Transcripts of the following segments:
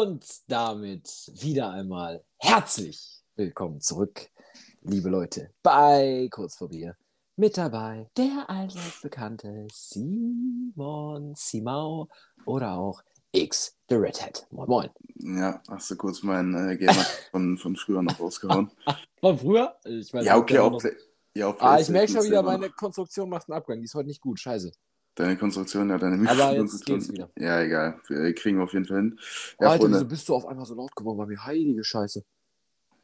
Und damit wieder einmal herzlich willkommen zurück, liebe Leute, bei Kurz vor Bier. Mit dabei der allseits bekannte Simon Simau oder auch X the Redhead. Moin Moin. Ja, hast du kurz meinen äh, Gamer von, von früher noch rausgehauen. Von früher? Ich weiß ja, okay, noch- Play- ja, Ah, ich merke schon wieder, meine Konstruktion macht einen Abgang. Die ist heute nicht gut. Scheiße. Deine Konstruktion, ja, deine jetzt Konstruktion. geht's wieder. Ja, egal. Wir kriegen wir auf jeden Fall hin. Ja, Alter, Freunde. wieso bist du auf einmal so laut geworden bei mir? Heilige Scheiße.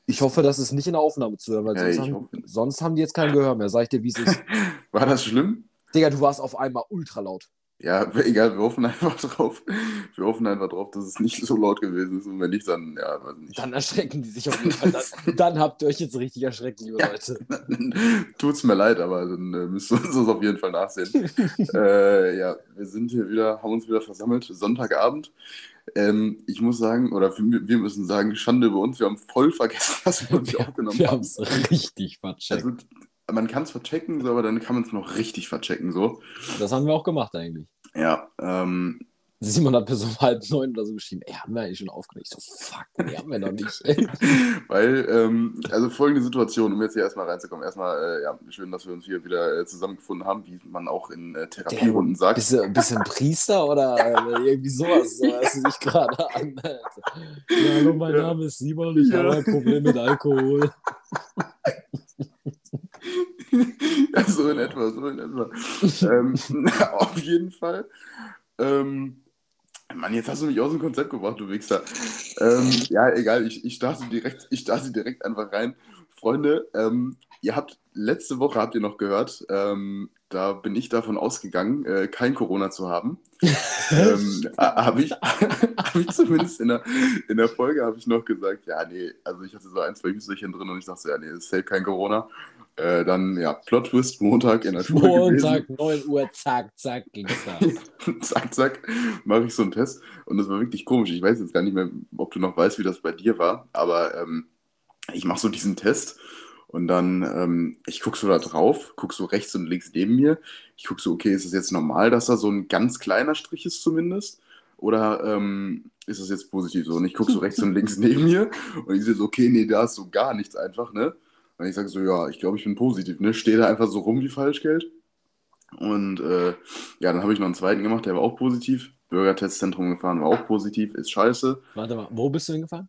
Ich hoffe, das ist nicht in der Aufnahme zu hören, weil Ja, sonst, haben, hoffe. sonst haben die jetzt kein Gehör mehr. Sag ich dir, wie es ist. War das schlimm? Digga, du warst auf einmal ultra laut. Ja, egal, wir hoffen einfach drauf. Wir hoffen einfach drauf, dass es nicht so laut gewesen ist. Und wenn nicht, dann, ja, weiß nicht. Dann erschrecken die sich auf jeden Fall. Dann, dann habt ihr euch jetzt richtig erschreckt, liebe Ja. Leute. Tut's mir leid, aber dann äh, müsst ihr uns das auf jeden Fall nachsehen. äh, ja, wir sind hier wieder, haben uns wieder versammelt, Sonntagabend. Ähm, ich muss sagen, oder wir, wir müssen sagen, Schande über uns, wir haben voll vergessen, dass wir uns Wir, aufgenommen wir haben. haben es richtig vercheckt. Also, man kann es verchecken, so, aber dann kann man es noch richtig verchecken, so. Das haben wir auch gemacht eigentlich. Ja, ähm, Simon hat bis um halb neun oder so geschrieben, ey, haben wir eigentlich schon aufgelegt? Ich so, fuck, nee, haben wir noch nicht. Weil, ähm, also folgende Situation, um jetzt hier erstmal reinzukommen. Erstmal, äh, ja, schön, dass wir uns hier wieder äh, zusammengefunden haben, wie man auch in äh, Therapierunden sagt. Bist du ein bisschen Priester oder äh, irgendwie sowas? So hörst du dich gerade an. Alter. Ja, hallo, mein Ja. Name ist Simon und ich Ja. habe ein Problem mit Alkohol. ja, so in etwa, so in etwa. ähm, auf jeden Fall. Ähm, Mann, jetzt hast du mich aus dem Konzept gebracht, du Wichser. Ähm, ja, egal, ich, ich, starte direkt, ich starte direkt einfach rein. Freunde, ähm, ihr habt letzte Woche, habt ihr noch gehört, ähm, da bin ich davon ausgegangen, äh, kein Corona zu haben. ähm, habe ich, hab ich zumindest in der, in der Folge habe ich noch gesagt, ja, nee, also ich hatte so ein, zwei Hüsterchen drin und ich dachte, ja, nee, das ist safe kein Corona. Äh, dann, ja, Plot Twist, Montag in der Schule Montag, 9 Uhr, zack, zack, ging's da. gewesen. zack, zack, mache ich so einen Test und das war wirklich komisch. Ich weiß jetzt gar nicht mehr, ob du noch weißt, wie das bei dir war, aber ähm, ich mache so diesen Test und dann, ähm, ich gucke so da drauf, gucke so rechts und links neben mir. Ich gucke so, okay, ist es jetzt normal, dass da so ein ganz kleiner Strich ist zumindest? Oder ähm, ist es jetzt positiv so? Und ich gucke so rechts und links neben mir und ich sehe so, okay, nee, da ist so gar nichts einfach, ne? Und ich sage so, ja, ich glaube, ich bin positiv, ne? Stehe da einfach so rum wie Falschgeld. Und äh, ja, dann habe ich noch einen zweiten gemacht, der war auch positiv. Bürgertestzentrum gefahren, war auch positiv, ist scheiße. Warte mal, wo bist du hingefahren?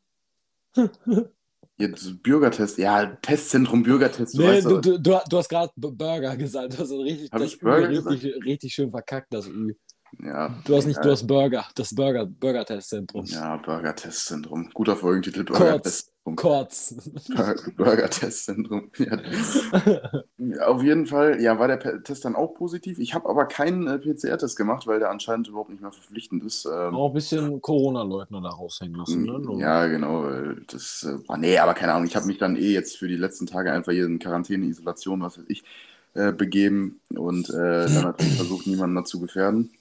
Jetzt Bürgertest, ja, Testzentrum, Bürgertest, du Nee, weißt du, du, du, du hast gerade Burger gesagt. Du hast richtig, Hab das ich Burger richtig, richtig schön verkackt, das Ü. Ja, Du hast nicht, du hast Burger, das Burger, Burger-Testzentrum. Ja, Bürgertestzentrum. Guter Folgentitel, Bürgertestzentrum. Kurz. Bur- Bürgertestzentrum. Ja. Auf jeden Fall, ja, war der Test dann auch positiv. Ich habe aber keinen äh, PCR-Test gemacht, weil der anscheinend überhaupt nicht mehr verpflichtend ist. Ähm, Auch ein bisschen Corona-Leugner da raushängen lassen, ne? Nur- Ja, genau. Das, äh, war- nee, aber keine Ahnung. Ich habe mich dann eh jetzt für die letzten Tage einfach hier in Quarantäne, Isolation, was weiß ich, äh, begeben und äh, dann natürlich versucht, niemanden dazu gefährden.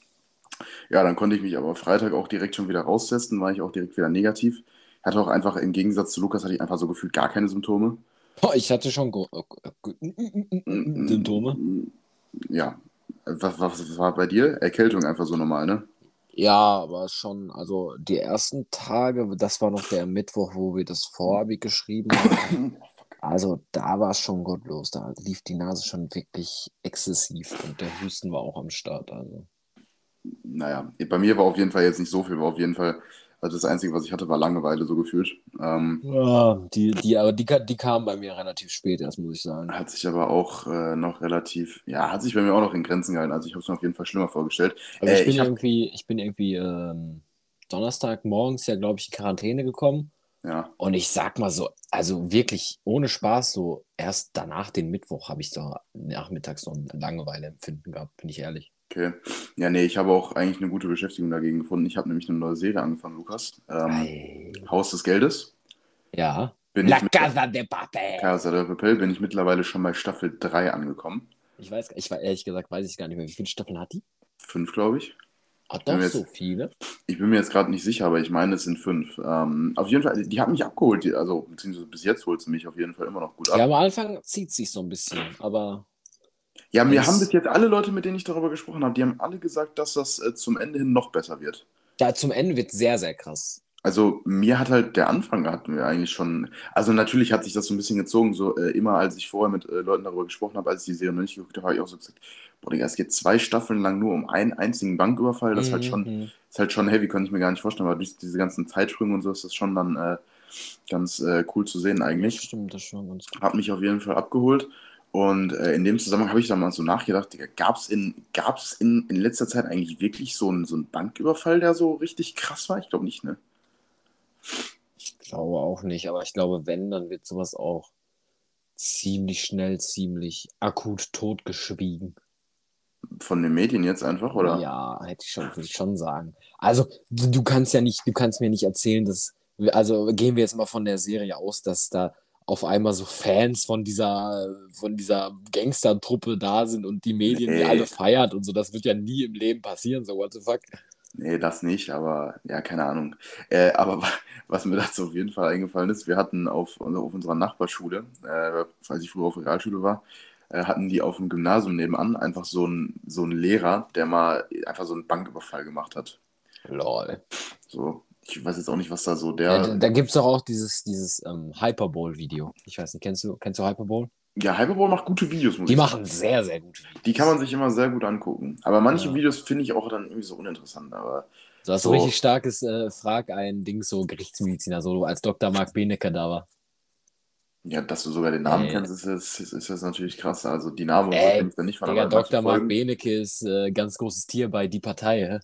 Ja, dann konnte ich mich aber Freitag auch direkt schon wieder raustesten, war ich auch direkt wieder negativ. Hatte auch einfach im Gegensatz zu Lukas hatte ich einfach so gefühlt gar keine Symptome. Boah, ich hatte schon Go Symptome. Ja. Was, was, war bei dir? Erkältung einfach so normal, ne? Ja, aber schon, also die ersten Tage, das war noch der Mittwoch, wo wir das Vorabi geschrieben haben. Also da war es schon gottlos. Da lief die Nase schon wirklich exzessiv und der Husten war auch am Start. Also. Naja, bei mir war auf jeden Fall jetzt nicht so viel, war auf jeden Fall, also das Einzige, was ich hatte, war Langeweile so gefühlt. Ähm, Ja, die, die, aber die, die kamen bei mir relativ spät erst, muss ich sagen. Hat sich aber auch äh, noch relativ, ja, hat sich bei mir auch noch in Grenzen gehalten. Also ich habe es mir auf jeden Fall schlimmer vorgestellt. Also Äh, ich bin ich irgendwie, ich bin irgendwie ähm, Donnerstag morgens ja, glaube ich, in Quarantäne gekommen. Ja, Und ich sag mal so, also wirklich ohne Spaß, so erst danach den Mittwoch habe ich so nachmittags so ein Langeweile-Empfinden gehabt, bin ich ehrlich. Okay. Ja, nee, ich habe auch eigentlich eine gute Beschäftigung dagegen gefunden. Ich habe nämlich eine neue Serie angefangen, Lukas. Ähm. Haus des Geldes. Ja. Bin La Casa de Papel. Casa de Papel bin ich mittlerweile schon bei Staffel 3 angekommen. Ich weiß, ich war ehrlich gesagt, weiß ich gar nicht mehr, wie viele Staffeln hat die? Fünf, glaube ich. Hat wir so viele. Ich bin mir jetzt gerade nicht sicher, aber ich meine, es sind fünf. Ähm, auf jeden Fall, die hat mich abgeholt. Die, also, beziehungsweise bis jetzt holt sie mich auf jeden Fall immer noch gut ab. Ja, am Anfang zieht sich so ein bisschen, aber Ja, mir Das- haben bis jetzt alle Leute, mit denen ich darüber gesprochen habe, die haben alle gesagt, dass das äh, zum Ende hin noch besser wird. da zum Ende wird sehr, sehr krass. Also mir hat halt der Anfang hatten wir eigentlich schon, also natürlich hat sich das so ein bisschen gezogen, so äh, immer als ich vorher mit äh, Leuten darüber gesprochen habe, als ich die Serie noch nicht geguckt habe, habe ich auch so gesagt, boah Digga, es geht zwei Staffeln lang nur um einen einzigen Banküberfall, das ist halt schon, Mhm. ist halt schon heavy, kann ich mir gar nicht vorstellen, aber durch diese ganzen Zeitsprünge und so ist das schon dann äh, ganz äh, cool zu sehen Das eigentlich. stimmt, das schon ganz gut. Hat mich auf jeden Fall abgeholt. Und äh, in dem Zusammenhang habe ich dann mal so nachgedacht, gab es in, gab's in, in letzter Zeit eigentlich wirklich so einen, so einen Banküberfall, der so richtig krass war? Ich glaube nicht, ne? Ich glaube auch nicht, aber ich glaube, wenn, dann wird sowas auch ziemlich schnell, ziemlich akut totgeschwiegen. Von den Medien jetzt einfach, oder? Ja, hätte ich schon, würde ich schon sagen. Also, du, du kannst ja nicht, du kannst mir nicht erzählen, dass, also gehen wir jetzt mal von der Serie aus, dass da auf einmal so Fans von dieser, von dieser Gangstertruppe da sind und die Medien die Nee. alle feiert und so. Das wird ja nie im Leben passieren, so what the fuck. Nee, das nicht, aber ja, keine Ahnung. Äh, aber wa- was mir dazu auf jeden Fall eingefallen ist, wir hatten auf, auf unserer Nachbarschule, äh, als ich früher auf der Realschule war, äh, hatten die auf dem Gymnasium nebenan einfach so einen so einen Lehrer, der mal einfach so einen Banküberfall gemacht hat. Lol. So, ich weiß jetzt auch nicht, was da so Ja, der. da da gibt es doch auch dieses, dieses ähm, Hyperbowl-Video. Ich weiß nicht, kennst du, kennst du Hyperbowl? Ja, Hyperball macht gute Videos, muss Die ich machen sehr, sehr gute Videos. Die kann man sich immer sehr gut angucken. Aber manche Ja. Videos finde ich auch dann irgendwie so uninteressant. Aber So hast du So. richtig starkes äh, Frag ein Ding, so Gerichtsmediziner, so als Dr. Marc Benecke da war. ja, dass du sogar den Namen Ey. kennst, ist, ist, ist, ist das natürlich krass. Also die Namen und so Ey, kenn ich dann nicht von Digga, aber manche Dr. Folgen- Benecke ist äh, ganz großes Tier bei Die Partei. Hä?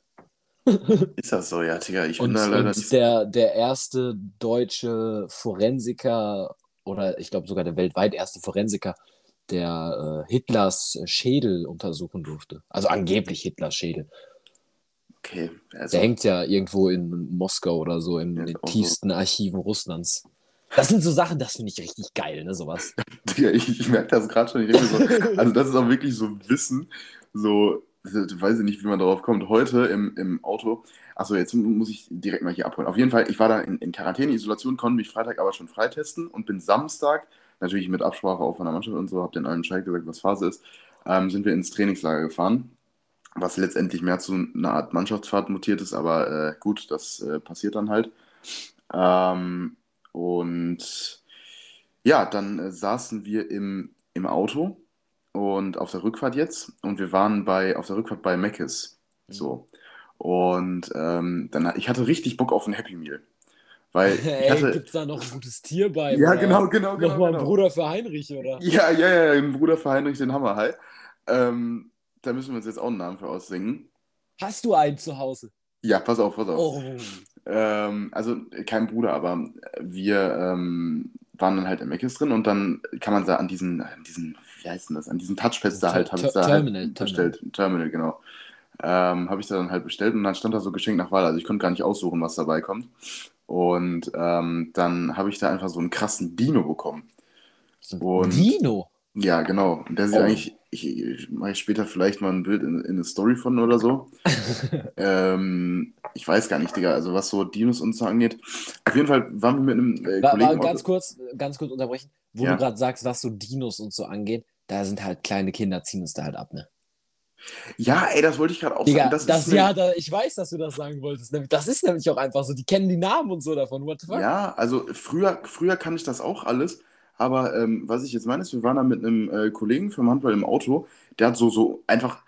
Ist das so, ja, Digga. Ich Und, bin da leider nicht und so. der, der erste deutsche Forensiker, oder ich glaube sogar der weltweit erste Forensiker, der äh, Hitlers Schädel untersuchen durfte. Also angeblich Hitlers Schädel. Okay, also, Der hängt ja irgendwo in Moskau oder so, in Ja, den auch so. tiefsten Archiven Russlands. Das sind so Sachen, das finde ich richtig geil, ne, sowas. Digga, ich, ich merke das gerade schon. So, also das ist auch wirklich so Wissen, so, weiß ich nicht, wie man darauf kommt. Heute im, im Auto, achso, jetzt muss ich direkt mal hier abholen. Auf jeden Fall, ich war da in, in Quarantäne, Isolation, konnte mich Freitag aber schon freitesten und bin Samstag, natürlich mit Absprache auch von der Mannschaft und so, habe den allen Bescheid gesagt, was Phase ist, ähm, sind wir ins Trainingslager gefahren. Was letztendlich mehr zu einer Art Mannschaftsfahrt mutiert ist, aber äh, gut, das äh, passiert dann halt. Ähm, und ja, dann äh, saßen wir im, im Auto und auf der Rückfahrt jetzt und wir waren bei, auf der Rückfahrt bei Mc's. So. Und ähm, dann, ich hatte richtig Bock auf ein Happy Meal. Weil ich Ey, hatte. gibt's da noch ein gutes Tier bei? Ja, genau, genau, genau. Nochmal ein genau. Bruder für Heinrich, oder? Ja, ja, ja, ein Bruder für Heinrich den Hammerhai. Ähm, da müssen wir uns jetzt auch einen Namen für aussingen. Hast du einen zu Hause? Ja, pass auf, pass auf. Oh. Ähm, also kein Bruder, aber wir ähm, waren dann halt im Mc's drin und dann kann man da an diesen, an diesen, wie heißt denn das, an diesen Touchpads da halt, habe ich da Terminal, halt bestellt. Terminal, genau. Ähm, habe ich da dann halt bestellt und dann stand da so Geschenk nach Wahl. Also ich konnte gar nicht aussuchen, was dabei kommt. Und ähm, dann habe ich da einfach so einen krassen Dino bekommen. Und- Dino. Ja, genau. Und der sieht Oh. eigentlich, ich, ich mache später vielleicht mal ein Bild in, in eine Story von oder so. ähm, ich weiß gar nicht, Digga, also was so Dinos und so angeht. Auf jeden Fall waren wir mit einem äh, War, Kollegen. war ganz kurz, ganz kurz unterbrechen, wo Ja. du gerade sagst, was so Dinos und so angeht, da sind halt kleine Kinder, ziehen uns da halt ab, ne? Ja, ey, das wollte ich gerade auch Digga, sagen. das, ist ja, da, ich weiß, dass du das sagen wolltest. Das ist nämlich auch einfach so, die kennen die Namen und so davon. What the fuck? Ja, also früher, früher kann ich das auch alles. Aber ähm, was ich jetzt meine, ist, wir waren da mit einem äh, Kollegen vom Handball im Auto, der hat so, so einfach,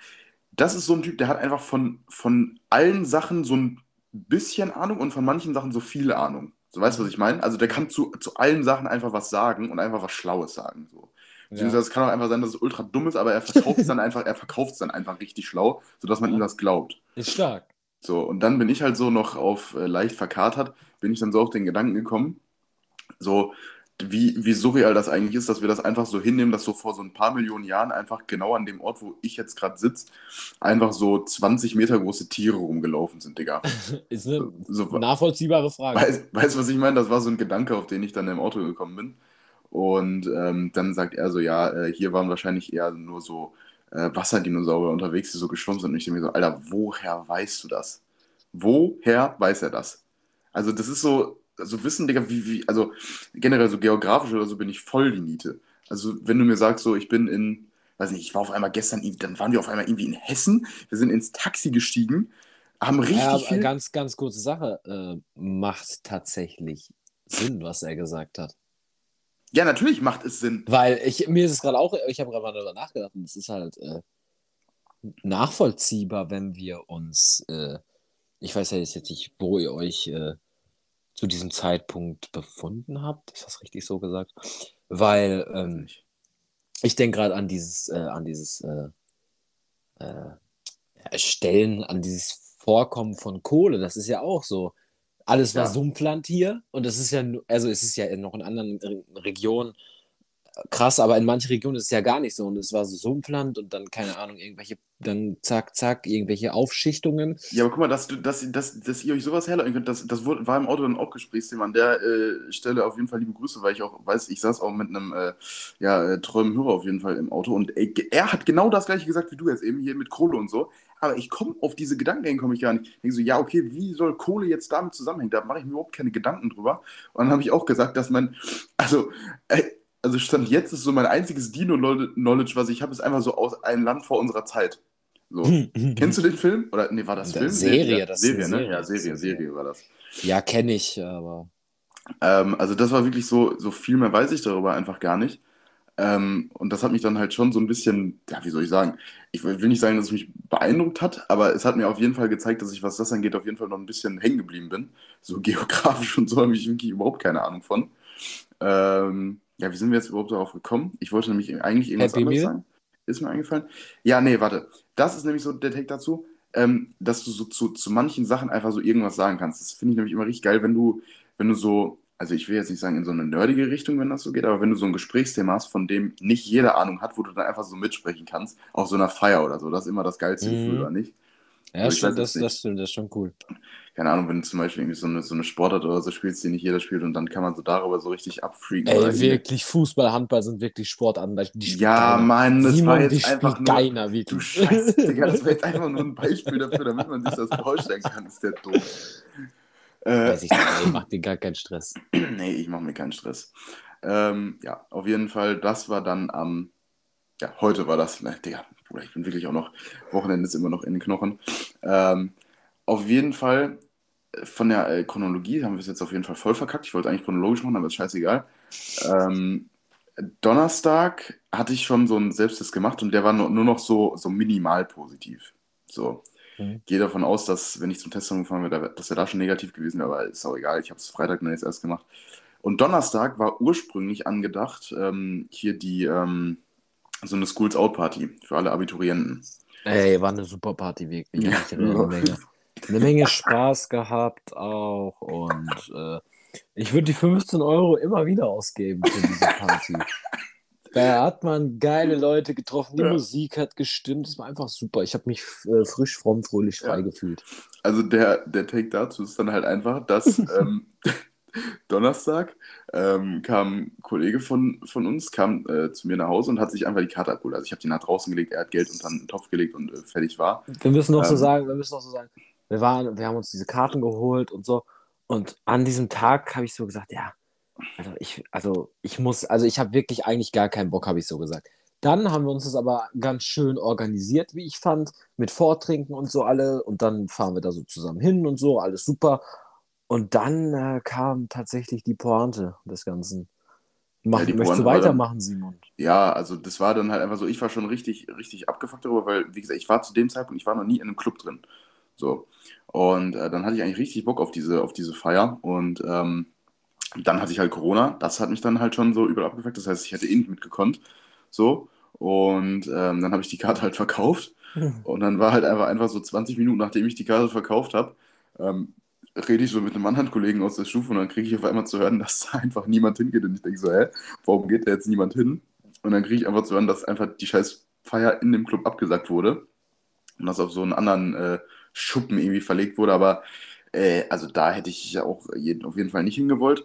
das ist so ein Typ, der hat einfach von, von allen Sachen so ein bisschen Ahnung und von manchen Sachen so viele Ahnung. So weißt du, was ich meine? Also der kann zu, zu allen Sachen einfach was sagen und einfach was Schlaues sagen. So. Beziehungsweise es kann auch einfach sein, dass es ultra dumm ist, aber er verkauft es dann einfach, er verkauft es dann einfach richtig schlau, sodass man ihm das glaubt. Ist stark. So, und dann bin ich halt so noch auf äh, leicht verkatert, bin ich dann so auf den Gedanken gekommen, so wie, wie surreal das eigentlich ist, dass wir das einfach so hinnehmen, dass so vor so ein paar Millionen Jahren einfach genau an dem Ort, wo ich jetzt gerade sitze, einfach so 20 Meter große Tiere rumgelaufen sind, Digga. Ist eine So, nachvollziehbare Frage. Weißt du, was ich meine? Das war so ein Gedanke, auf den ich dann im Auto gekommen bin. Und ähm, dann sagt er so, ja, äh, hier waren wahrscheinlich eher nur so äh, Wasserdinosaurier unterwegs, die so geschwommen sind. Und ich denke mir so, Alter, woher weißt du das? Woher weiß er das? Also das ist so, so Wissen, Digga, wie, wie, also generell so geografisch oder so bin ich voll die Niete. Also wenn du mir sagst, so, ich bin in, weiß nicht, ich war auf einmal gestern, dann waren wir auf einmal irgendwie in Hessen, wir sind ins Taxi gestiegen, haben richtig Ja, viel. ganz, ganz kurze Sache. Äh, macht tatsächlich Sinn, was er gesagt hat. Ja, natürlich macht es Sinn. Weil ich, mir ist es gerade auch, ich habe gerade mal darüber nachgedacht und es ist halt äh, nachvollziehbar, wenn wir uns, äh, ich weiß ja jetzt nicht, wo ihr euch äh, zu diesem Zeitpunkt befunden habt. Ist das richtig so gesagt? Weil ähm, ich denke gerade an dieses, äh, an dieses äh, äh, Stellen, an dieses Vorkommen von Kohle. Das ist ja auch so. Alles war Ja. Sumpfland hier und das ist ja, also es ist ja noch in anderen Re Regionen krass, aber in manchen Regionen ist es ja gar nicht so und es war so Sumpfland und dann, keine Ahnung, irgendwelche, dann zack, zack, irgendwelche Aufschichtungen. Ja, aber guck mal, dass, dass, dass, dass ihr euch sowas herleiten könnt, das, das war im Auto dann auch Gesprächsthema. An der äh, Stelle auf jeden Fall liebe Grüße, weil ich auch weiß, ich saß auch mit einem äh, ja, äh, treuen Hörer auf jeden Fall im Auto und ey, er hat genau das gleiche gesagt wie du jetzt eben hier mit Kohle und so. Aber ich komme auf diese Gedanken, komme ich gar nicht. Ich denke so, ja, okay, wie soll Kohle jetzt damit zusammenhängen? Da mache ich mir überhaupt keine Gedanken drüber. Und dann habe ich auch gesagt, dass man, also, äh, also Stand jetzt ist so mein einziges Dino-Knowledge, was ich habe, ist einfach so aus einem Land vor unserer Zeit. So. Kennst du den Film? Oder nee, war das Film? Serie, ja, das ist Serie, eine ne? Serie. Ja, Serie, Serie Serie. war das. Ja, kenne ich, aber. Ähm, also das war wirklich so, so viel mehr weiß ich darüber einfach gar nicht. Ähm, und das hat mich dann halt schon so ein bisschen, ja, wie soll ich sagen, ich will will nicht sagen, dass es mich beeindruckt hat, aber es hat mir auf jeden Fall gezeigt, dass ich, was das angeht, auf jeden Fall noch ein bisschen hängen geblieben bin. So geografisch und so habe ich wirklich überhaupt keine Ahnung von. Ähm, ja, wie sind wir jetzt überhaupt darauf gekommen? Ich wollte nämlich eigentlich irgendwas Happy anderes Meal? sagen. Ist mir eingefallen. Ja, nee, warte. Das ist nämlich so der Take dazu, ähm, dass du so zu, zu manchen Sachen einfach so irgendwas sagen kannst. Das finde ich nämlich immer richtig geil, wenn du, wenn du so, also ich will jetzt nicht sagen in so eine nerdige Richtung, wenn das so geht, aber wenn du so ein Gesprächsthema hast, von dem nicht jeder Ahnung hat, wo du dann einfach so mitsprechen kannst, auf so einer Feier oder so, das ist immer das geilste Mhm. Gefühl, oder nicht? Ja, ich stimmt, das, das stimmt, das ist schon cool. Keine Ahnung, wenn du zum Beispiel irgendwie so eine, so eine Sportart oder so spielst, die nicht jeder spielt und dann kann man so darüber so richtig abfreaken. Ey, wirklich, Fußball, Handball sind wirklich Sportarten. Ja. Mann, das Simon, war jetzt einfach nur. keiner, Du wirklich. Scheiße, Digga, das war jetzt einfach nur ein Beispiel dafür, damit man sich das vorstellen kann. Ist der doof. Äh, Weiß ich nicht, ey, macht dir gar keinen Stress. nee, ich mache mir keinen Stress. Ähm, ja, auf jeden Fall, das war dann am. ja, heute war das. Ne, Digga, Bruder, ich bin wirklich auch noch. Wochenende ist immer noch in den Knochen. Ähm, auf jeden Fall, äh, von der äh, Chronologie haben wir es jetzt auf jeden Fall voll verkackt. Ich wollte eigentlich chronologisch machen, aber ist scheißegal. Ähm, Donnerstag hatte ich schon so einen Selbsttest gemacht und der war nur, nur noch so, so minimal positiv. So. Mhm. Gehe davon aus, dass, wenn ich zum Test angefangen wäre, dass er da schon negativ gewesen wäre, aber ist auch egal. Ich habe es Freitag dann jetzt erst gemacht. Und Donnerstag war ursprünglich angedacht, ähm, hier die, ähm, so eine Schools Out Party für alle Abiturienten. Ey, war eine super Party, wirklich. Ja. Eine Menge. Eine Menge Spaß gehabt auch und äh, ich würde die 15 Euro immer wieder ausgeben für diese Party. Da hat man geile Leute getroffen, die Ja. Musik hat gestimmt, es war einfach super. Ich habe mich äh, frisch, fromm, fröhlich, frei Ja. gefühlt. Also der, der Take dazu ist dann halt einfach, dass ähm, Donnerstag ähm, kam ein Kollege von, von uns, kam äh, zu mir nach Hause und hat sich einfach die Karte abgeholt. Also ich habe die nach draußen gelegt, er hat Geld unter einen Topf gelegt und äh, fertig war. Wir müssen noch so Ähm. sagen, wir müssen noch so sagen, wir waren, wir haben uns diese Karten geholt und so. Und an diesem Tag habe ich so gesagt, ja, also ich, also ich muss, also ich habe wirklich eigentlich gar keinen Bock, habe ich so gesagt. Dann haben wir uns das aber ganz schön organisiert, wie ich fand, mit Vortrinken und so alle. Und dann fahren wir da so zusammen hin und so, alles super. Und dann äh, kam tatsächlich die Pointe des Ganzen. Mach, Ja, die möchtest du war dann- weitermachen, Simon? Ja, also das war dann halt einfach so, ich war schon richtig, richtig abgefuckt darüber, weil, wie gesagt, ich war zu dem Zeitpunkt, ich war noch nie in einem Club drin. So. Und äh, dann hatte ich eigentlich richtig Bock auf diese, auf diese Feier. Und ähm, dann hatte ich halt Corona. Das hat mich dann halt schon so überall abgefuckt. Das heißt, ich hätte eh nicht mitgekonnt. So. Und ähm, dann habe ich die Karte halt verkauft. Und dann war halt einfach, einfach so 20 Minuten, nachdem ich die Karte verkauft habe, ähm, rede ich so mit einem anderen Kollegen aus der Stufe und dann kriege ich auf einmal zu hören, dass da einfach niemand hingeht. Und ich denke so, hä, warum geht da jetzt niemand hin? Und dann kriege ich einfach zu hören, dass einfach die scheiß Feier in dem Club abgesagt wurde und das auf so einen anderen äh, Schuppen irgendwie verlegt wurde. Aber äh, also da hätte ich ja auch jeden, auf jeden Fall nicht hingewollt.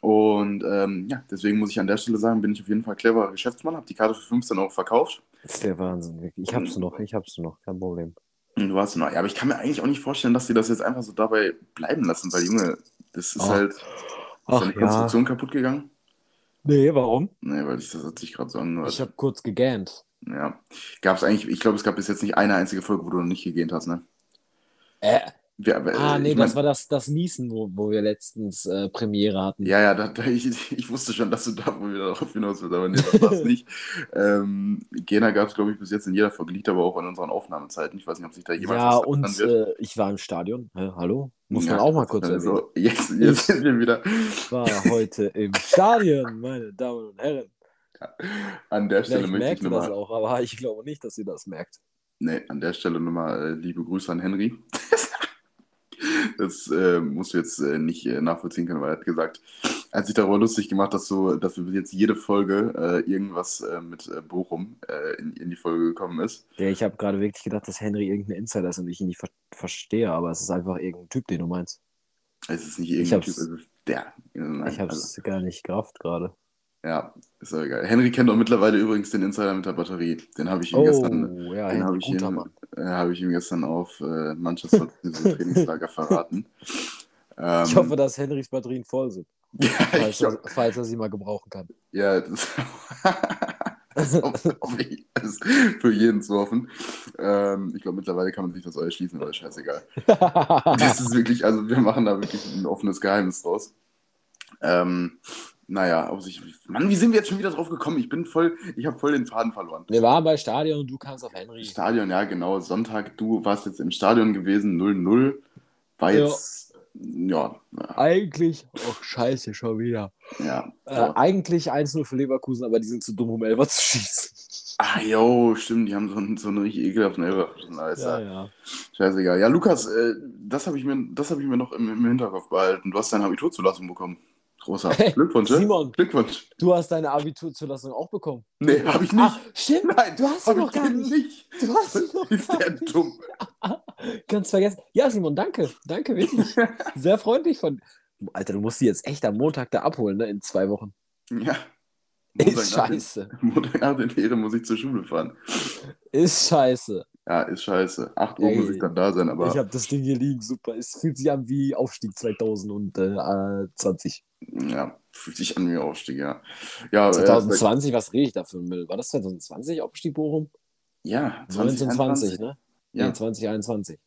Und ähm, ja, deswegen muss ich an der Stelle sagen, bin ich auf jeden Fall cleverer Geschäftsmann, habe die Karte für 15 Euro verkauft. Das ist der Wahnsinn. Ich hab's noch, ich hab's noch, kein Problem. Und du hast noch, ja, aber ich kann mir eigentlich auch nicht vorstellen, dass sie das jetzt einfach so dabei bleiben lassen, weil Junge, das ist Ach. halt, ist Ach deine ja. Konstruktion kaputt gegangen? Nee, warum? Nee, weil ich das hat sich gerade so angehört. Ich habe kurz gegähnt. Ja. Gab es eigentlich, ich glaube, es gab bis jetzt nicht eine einzige Folge, wo du noch nicht gegähnt hast, ne? Äh, Wir, aber, ah, äh, nee, ich das mein- war das, das Niesen, wo, wo wir letztens äh, Premiere hatten. Ja, ja, da, da, ich, ich wusste schon, dass du da wohl wieder darauf hinaus willst, aber nee, das war's nicht. Ähm, Gena gab es, glaube ich, bis jetzt in jeder Folge, liegt aber auch an unseren Aufnahmezeiten. Ich weiß nicht, ob sich da jemand Ja, und äh, ich war im Stadion. Hä, hallo? Muss Ja, man auch mal kurz erwähnen. also, jetzt, jetzt sind wir wieder Ich war heute im Stadion, meine Damen und Herren. an der Stelle Vielleicht möchte ich merkt das nochmal, auch, aber ich glaube nicht, dass ihr das merkt. nee, an der Stelle nochmal äh, liebe Grüße an Henry. Das äh, musst du jetzt äh, nicht äh, nachvollziehen können, weil er hat gesagt, er hat sich darüber lustig gemacht, dass, so, dass wir jetzt jede Folge äh, irgendwas äh, mit äh, Bochum in, in die Folge gekommen ist. Ja, ich habe gerade wirklich gedacht, dass Henry irgendein Insider ist und ich ihn nicht ver verstehe, aber es ist einfach irgendein Typ, den du meinst. Es ist nicht irgendein Typ, es ist der. Nein, ich habe es gar nicht gerafft gerade. Ja, ist auch egal. Henry kennt auch mittlerweile übrigens den Insider mit der Batterie. Den habe ich ihm Oh, gestern, ja, den habe ich, ihm, äh, habe ich ihm gestern auf äh, Manchester Trainingslager verraten. Ähm, Ich hoffe, dass Henrys Batterien voll sind, ja, falls er, falls er sie mal gebrauchen kann. ja, das, das ist für jeden zu hoffen. Ähm, ich glaube, mittlerweile kann man sich das auch erschließen, aber scheißegal. Das ist wirklich, also wir machen da wirklich ein offenes Geheimnis draus. Ähm, naja, ob sich. Mann, wie sind wir jetzt schon wieder drauf gekommen? Ich bin voll, ich habe voll den Faden verloren. Wir waren bei Stadion und du kamst auf Henry. Stadion, ja, genau. Sonntag, du warst jetzt im Stadion gewesen, 0-0. War Ja. jetzt, ja, ja, Eigentlich, ach scheiße, schon wieder. ja. Äh, eigentlich 1-0 für Leverkusen, aber die sind zu dumm, um Elfer zu schießen. Ah, jo, stimmt, die haben so, einen- so einen richtig ekelhaften Elfer. Alles Ja, ja. Scheißegal. Ja, Lukas, äh, das habe ich, mir- das hab ich mir noch im, im Hinterkopf behalten. Du hast deine Abiturzulassung bekommen. Großartig. Glückwunsch? Simon. Glückwunsch. Du hast deine Abiturzulassung auch bekommen. Nee, habe ich nicht. Ach, stimmt. Nein, du hast sie noch gar nicht. nicht. Du hast sie noch Ist gar der nicht. dumm. Ganz vergessen. Ja, Simon, danke. Danke, wirklich. Sehr freundlich von. Alter, du musst die jetzt echt am Montag da abholen, ne? In zwei Wochen. Ja. Ist Montagnacht- scheiße. Montagnacht in Ehre muss ich zur Schule fahren. Ist scheiße. Ja, ist scheiße. 8 Uhr Ey, muss ich dann da sein, aber Ich habe das Ding hier liegen, super. Es fühlt sich an wie Aufstieg 2020. ja, fühlt sich an wie Aufstieg, ja. Ja, äh, 2020, was rede ich da für ein Müll? War das 2020 Aufstieg Bochum? ja 1920, 2021. ne? Ja. Nee, 2021.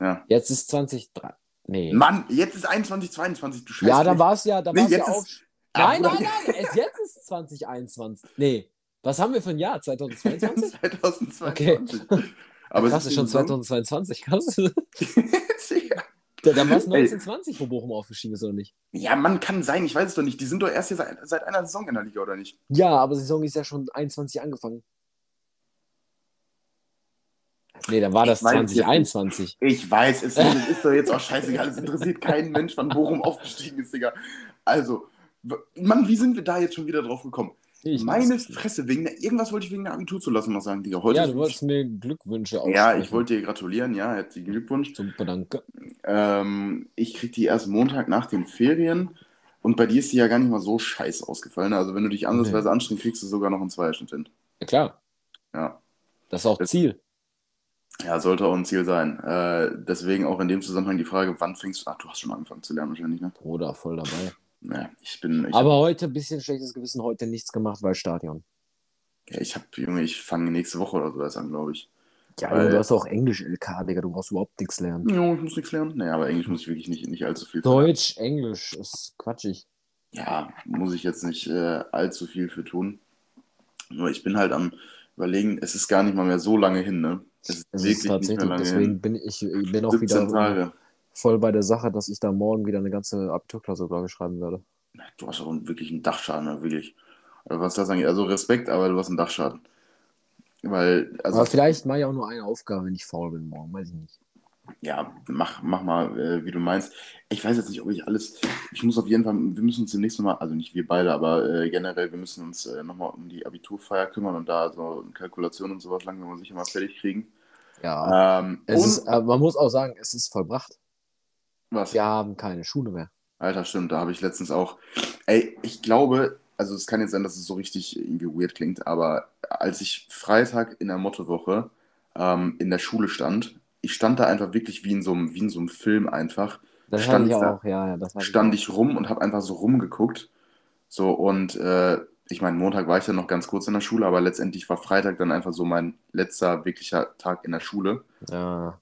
Ja. Jetzt ist 2023. Nee. Mann, jetzt ist 21, 22, du scheiß ja, dann mich. war es ja, da Nee, war's ja ist- Nein, Ah, nein, nein, es, jetzt ist 2021. Nee. Was haben wir für ein Jahr? 2022? 2022. Aber Krass, es ist schon so- 2022. Krass. Da, dann war es Ey. 1920, wo Bochum aufgestiegen ist, oder nicht? ja, Mann, kann sein, ich weiß es doch nicht. Die sind doch erst hier seit, seit einer Saison in der Liga, oder nicht? Ja, aber die Saison ist ja schon 21 angefangen. Nee, dann war das Ich jetzt 2021. Ich weiß, es es ist doch jetzt auch scheißegal. Es interessiert keinen Mensch, wann Bochum aufgestiegen ist, Digga. Also, Mann, wie sind wir da jetzt schon wieder drauf gekommen? Ich Meine Fresse, wegen der, irgendwas wollte ich wegen der Abiturzulassung noch sagen, Digga. Heute Ja, du wolltest mir Glückwünsche aussprechen. ja, ich wollte dir gratulieren, ja, herzlichen Glückwunsch. Super, danke. Ähm, ich krieg die erst Montag nach den Ferien und bei dir ist die ja gar nicht mal so scheiße ausgefallen. Also, wenn du dich ansatzweise anstrengst, kriegst du sogar noch einen Zweierschnitt hin. Ja, klar. Ja. Das ist auch Das- Ziel. Ja, sollte auch ein Ziel sein. Äh, deswegen auch in dem Zusammenhang die Frage, wann fängst du. Ach, du hast schon angefangen zu lernen, wahrscheinlich, ne? Bruder, voll dabei. Naja, ich bin. Ich Aber heute ein bisschen schlechtes Gewissen, heute nichts gemacht, weil Stadion. Ja, ich hab, Junge, ich fange nächste Woche oder so erst an, glaube ich. Ja, Weil- du hast auch Englisch LK, Digga, du brauchst überhaupt nichts lernen. Jo, ich muss nichts lernen. Naja, aber Englisch muss ich wirklich nicht, nicht allzu viel. Deutsch, Englisch ist quatschig. Ja, muss ich jetzt nicht äh, allzu viel für tun. Nur ich bin halt am überlegen, es ist gar nicht mal mehr so lange hin, ne? Es ist Es wirklich ist nicht mehr tatsächlich, lange deswegen hin. bin ich, ich bin auch 17 wieder Tage. Voll bei der Sache, dass ich da morgen wieder eine ganze Abiturklausur, glaube ich, schreiben werde. Du hast auch wirklich einen Dachschaden, wirklich. Also was das angeht, also Respekt, aber du hast einen Dachschaden. Weil, also, Aber vielleicht mache ich auch nur eine Aufgabe, wenn ich faul bin morgen, weiß ich nicht. ja, mach, mach mal, äh, wie du meinst. Ich weiß jetzt nicht, ob ich alles. Ich muss auf jeden Fall, wir müssen uns demnächst nochmal, also nicht wir beide, aber äh, generell, wir müssen uns äh, nochmal um die Abiturfeier kümmern und da so Kalkulation und sowas langsam sicher mal fertig kriegen. Ja. Ähm, und ist, äh, man muss auch sagen, es ist vollbracht. Was? Wir haben keine Schule mehr. Alter, stimmt, da habe ich letztens auch. Ey, ich glaube, also es kann jetzt sein, dass es so richtig irgendwie weird klingt, aber als ich Freitag in der Mottowoche ähm, in der Schule stand, ich stand da einfach wirklich wie in so einem, wie in so einem Film einfach. Das Stand ich da- auch, ja, ja. Das stand ich rum und habe einfach so rumgeguckt. So und äh, ich meine, Montag war ich dann noch ganz kurz in der Schule, aber letztendlich war Freitag dann einfach so mein letzter wirklicher Tag in der Schule. Ja.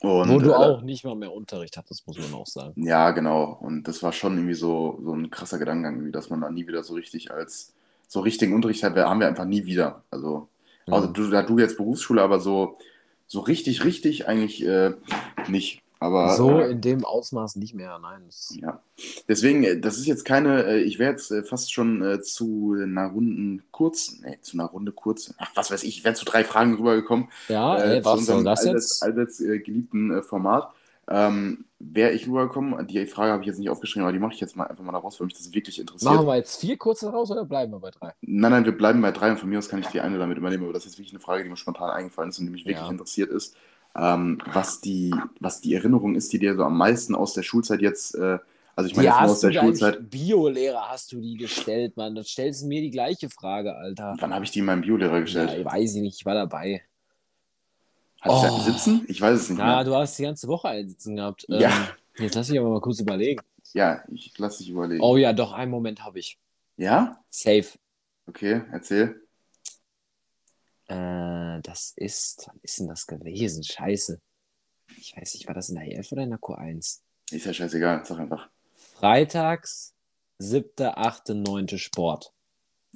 Und, Wo du äh, auch nicht mal mehr Unterricht hattest, muss man auch sagen. Ja, genau. Und das war schon irgendwie so, so ein krasser Gedankengang, dass man da nie wieder so richtig als so richtigen Unterricht hat, haben wir einfach nie wieder. Also, also Mhm. du, da du jetzt Berufsschule, aber so, so richtig, richtig eigentlich äh, nicht. Aber so äh, in dem Ausmaß nicht mehr, nein. Ja. Deswegen, äh, das ist jetzt keine, äh, ich wäre jetzt äh, fast schon äh, zu einer Runden kurz, nee, zu einer Runde kurz, ach, was weiß ich, ich wäre zu drei Fragen rübergekommen. ja, äh, ey, zu was soll das allseits, jetzt? allseits äh, geliebten äh, Format. Ähm, wäre ich rübergekommen, die Frage habe ich jetzt nicht aufgeschrieben, aber die mache ich jetzt mal einfach mal da raus, weil mich das wirklich interessiert. Machen wir jetzt vier kurze raus oder bleiben wir bei drei? Nein, nein, wir bleiben bei drei und von mir aus kann ich die eine damit übernehmen, aber das ist wirklich eine Frage, die mir spontan eingefallen ist und die mich wirklich Ja. interessiert ist, ähm, was, die, was die Erinnerung ist, die dir so am meisten aus der Schulzeit jetzt, äh, also ich meine nur aus hast der Schulzeit, Biolehrer hast du die gestellt, Mann. Dann stellst du mir die gleiche Frage, Alter. wann habe ich die meinem Biolehrer gestellt? Ja, ich weiß ich nicht, ich war dabei. Hatte ich da Oh. einen sitzen? Ich weiß es nicht mehr. du hast die ganze Woche einsitzen gehabt. Ähm, Ja. Jetzt lass mich aber mal kurz überlegen. Ja, ich lasse dich überlegen. Oh ja, doch, einen Moment habe ich. Ja? Safe. Okay, erzähl. Äh, das ist, wann ist denn das gewesen? Scheiße. Ich weiß nicht, war das in der EF oder in der Q1? Ist ja scheißegal, sag einfach. Freitags, siebte, achte, neunte Sport.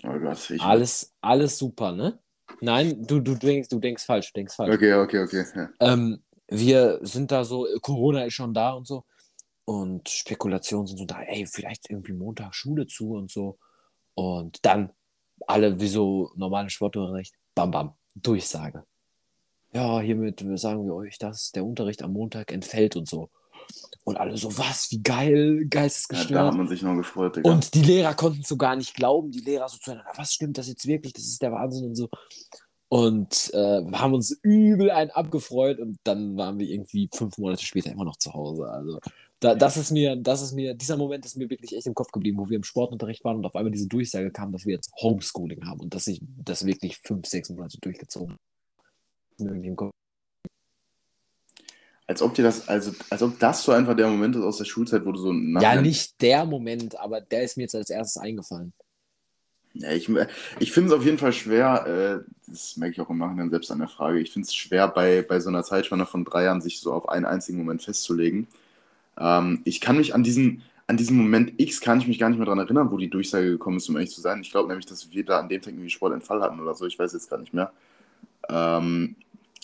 Oh Gott, ich. Alles, alles super, ne? Nein, du, du, denkst, du denkst falsch, du denkst falsch. Okay, okay, okay. Ja. Ähm, wir sind da so, Corona ist schon da und so. Und Spekulationen sind so da, ey, vielleicht irgendwie Montag Schule zu und so. Und dann alle wie so normale Sportunterricht, bam, bam, Durchsage. Ja, hiermit sagen wir euch, dass der Unterricht am Montag entfällt und so. Und alle so, was, wie geil, Ja, geistesgestört. da hat man sich noch gefreut, Digga. Und die Lehrer konnten so gar nicht glauben. Die Lehrer so zueinander, was stimmt das jetzt wirklich? Das ist der Wahnsinn und so. Und äh, haben uns übel einen abgefreut und dann waren wir irgendwie fünf Monate später immer noch zu Hause. Also da, das ist mir, das ist mir, dieser Moment ist mir wirklich echt im Kopf geblieben, wo wir im Sportunterricht waren und auf einmal diese Durchsage kam, dass wir jetzt Homeschooling haben und dass ich das wirklich fünf, sechs Monate durchgezogen habe. Als ob dir das, also, als ob das so einfach der Moment ist aus der Schulzeit, wo du so Ja, nicht der Moment, aber der ist mir jetzt als erstes eingefallen. Ja, ich ich finde es auf jeden Fall schwer, äh, das merke ich auch im Nachhinein selbst an der Frage, ich finde es schwer, bei, bei so einer Zeitspanne von drei Jahren sich so auf einen einzigen Moment festzulegen. Ähm, ich kann mich an diesen, an diesen Moment X kann ich mich gar nicht mehr daran erinnern, wo die Durchsage gekommen ist, um ehrlich zu sein. Ich glaube nämlich, dass wir da an dem Tag irgendwie Sportentfall hatten oder so, ich weiß jetzt gar nicht mehr. Ähm,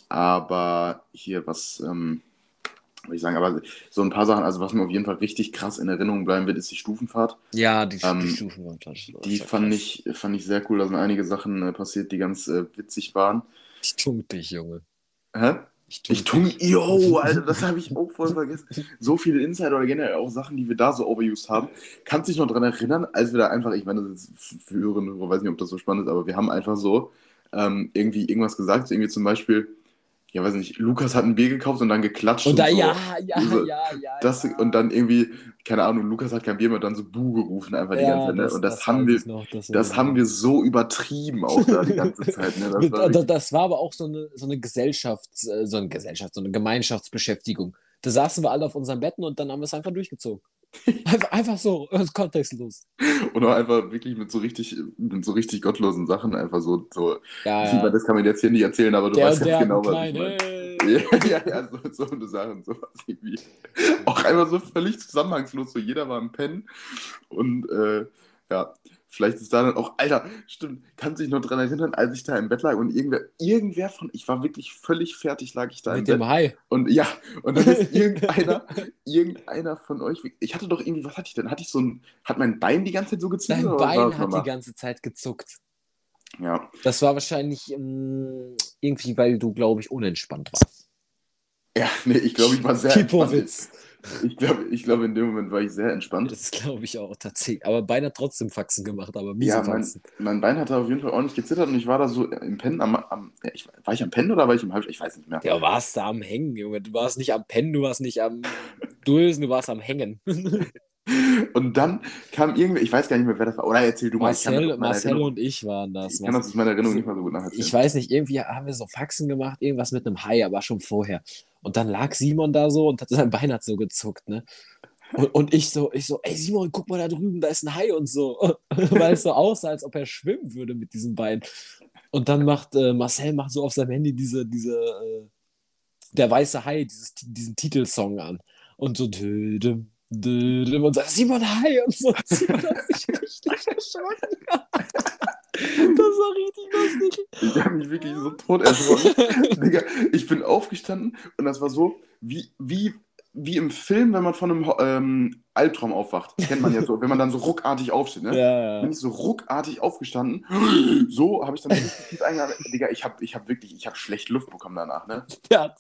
aber hier, was, ähm, würde ich sagen, aber so ein paar Sachen, also was mir auf jeden Fall richtig krass in Erinnerung bleiben wird, ist die Stufenfahrt. Ja, die, Ähm, die Stufen waren falsch. Die fand ich, fand ich sehr cool. Da sind einige Sachen äh, passiert, die ganz äh, witzig waren. Ich tunk dich, Junge. Hä? Ich Ich tun, yo, Alter, das habe ich auch voll vergessen. So viele Insider oder generell auch Sachen, die wir da so overused haben. Kannst du dich noch daran erinnern, als wir da einfach, ich meine, das ist für Hörer, weiß nicht, ob das so spannend ist, aber wir haben einfach so ähm, irgendwie irgendwas gesagt, irgendwie zum Beispiel, ja, weiß nicht, Lukas hat ein Bier gekauft und dann geklatscht. Und da, so. ja, ja, So, ja, ja. Das, ja. Und dann irgendwie, keine Ahnung, Lukas hat kein Bier mehr, und dann so Buh gerufen einfach die Ja, ganze Zeit. Ne? und das, haben weiß wir, noch, das das haben wir so übertrieben auch da die ganze Zeit. Ne? Das Das, war das, das war aber auch so eine, so eine Gesellschafts-, äh, so eine Gesellschaft, so eine Gemeinschaftsbeschäftigung. Da saßen wir alle auf unseren Betten und dann haben wir es einfach durchgezogen. Einfach, einfach so, kontextlos. Und auch einfach wirklich mit so richtig, mit so richtig gottlosen Sachen einfach so, so Ja, ja. das kann man jetzt hier nicht erzählen, aber du Der weißt ganz genau, was ich meine. kleinen, Ja, ja, ja, so, so eine Sachen, sowas irgendwie. Auch einfach so völlig zusammenhangslos, so jeder war im Pennen und äh, ja, vielleicht ist da dann auch, Alter, stimmt, kannst du dich noch dran erinnern, als ich da im Bett lag und irgendwer, irgendwer von, ich war wirklich völlig fertig, lag ich da im Mit Bett dem Hai. und ja, und dann ist irgendeiner, irgendeiner von euch, ich hatte doch irgendwie, was hatte ich denn? Hatte ich so ein, hat mein Bein die ganze Zeit so gezogen? Dein Bein hat die ganze Zeit gezuckt. Ja, Das war wahrscheinlich ähm, irgendwie, weil du, glaube ich, unentspannt warst. ja, nee, ich glaube, ich war sehr. Kipowitz. Ich glaube, ich glaube, in dem Moment war ich sehr entspannt. Das glaube ich auch tatsächlich. Aber Bein hat trotzdem Faxen gemacht, aber miese Ja, mein, Faxen. mein Bein hatte auf jeden Fall ordentlich gezittert und ich war da so im Pennen am, am ja, ich, war ich am Pennen oder war ich im Halbschlaf? Ich weiß nicht mehr. Ja, warst da am Hängen, Junge. Du warst nicht am Pennen, du warst nicht am Dulsen, du warst am Hängen. Und dann kam irgendwie, ich weiß gar nicht mehr, wer das war. Oder erzähl du mal. ich kann Marcel, Marcel Erinnerung- und ich waren das. Ich kann das aus meiner Erinnerung nicht mal so gut nacherzählen. Ich weiß nicht, irgendwie haben wir so Faxen gemacht, irgendwas mit einem Hai, aber schon vorher. Und dann lag Simon da so und hat sein Bein hat so gezuckt, ne? Und, und ich so, ich so, ey Simon, guck mal da drüben, da ist ein Hai und so. Weil es so aussah, als ob er schwimmen würde mit diesem Bein. Und dann macht äh, Marcel macht so auf seinem Handy diese, diese, äh, der weiße Hai dieses, diesen Titelsong an. Und so dödem, und sagt Simon Hai und so. Simon hat sich richtig erschrocken. Das war richtig lustig. Ich habe mich wirklich so tot erschrocken. Digga, ich bin aufgestanden und das war so, wie, wie, wie im Film, wenn man von einem ähm, Albtraum aufwacht. Kennt man ja so, wenn man dann so ruckartig aufsteht, ne? Ja, Bin ich so ruckartig aufgestanden. So habe ich dann richtig eingeatmet. Digga, ich habe ich hab wirklich, ich habe schlecht Luft bekommen danach, ne? Der, hat,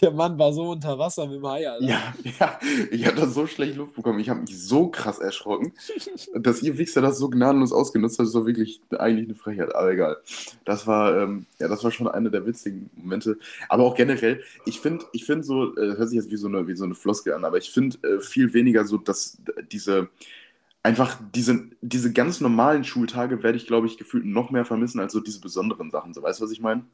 der Mann war so unter Wasser mit dem Hai, Alter. Ja, ja, ich habe da so schlecht Luft bekommen. Ich habe mich so krass erschrocken, dass ihr Wichser das so gnadenlos ausgenutzt habt. Das war wirklich eigentlich eine Frechheit, aber egal. Das war, ähm, ja, das war schon eine der witzigen Momente. Aber auch generell, ich finde, ich finde so, äh, hört sich jetzt wie so eine, wie so eine Floskel an, aber ich finde äh, viel weniger so, dass diese, einfach diese, diese ganz normalen Schultage werde ich, glaube ich, gefühlt noch mehr vermissen als so diese besonderen Sachen. So, weißt du, was ich meine?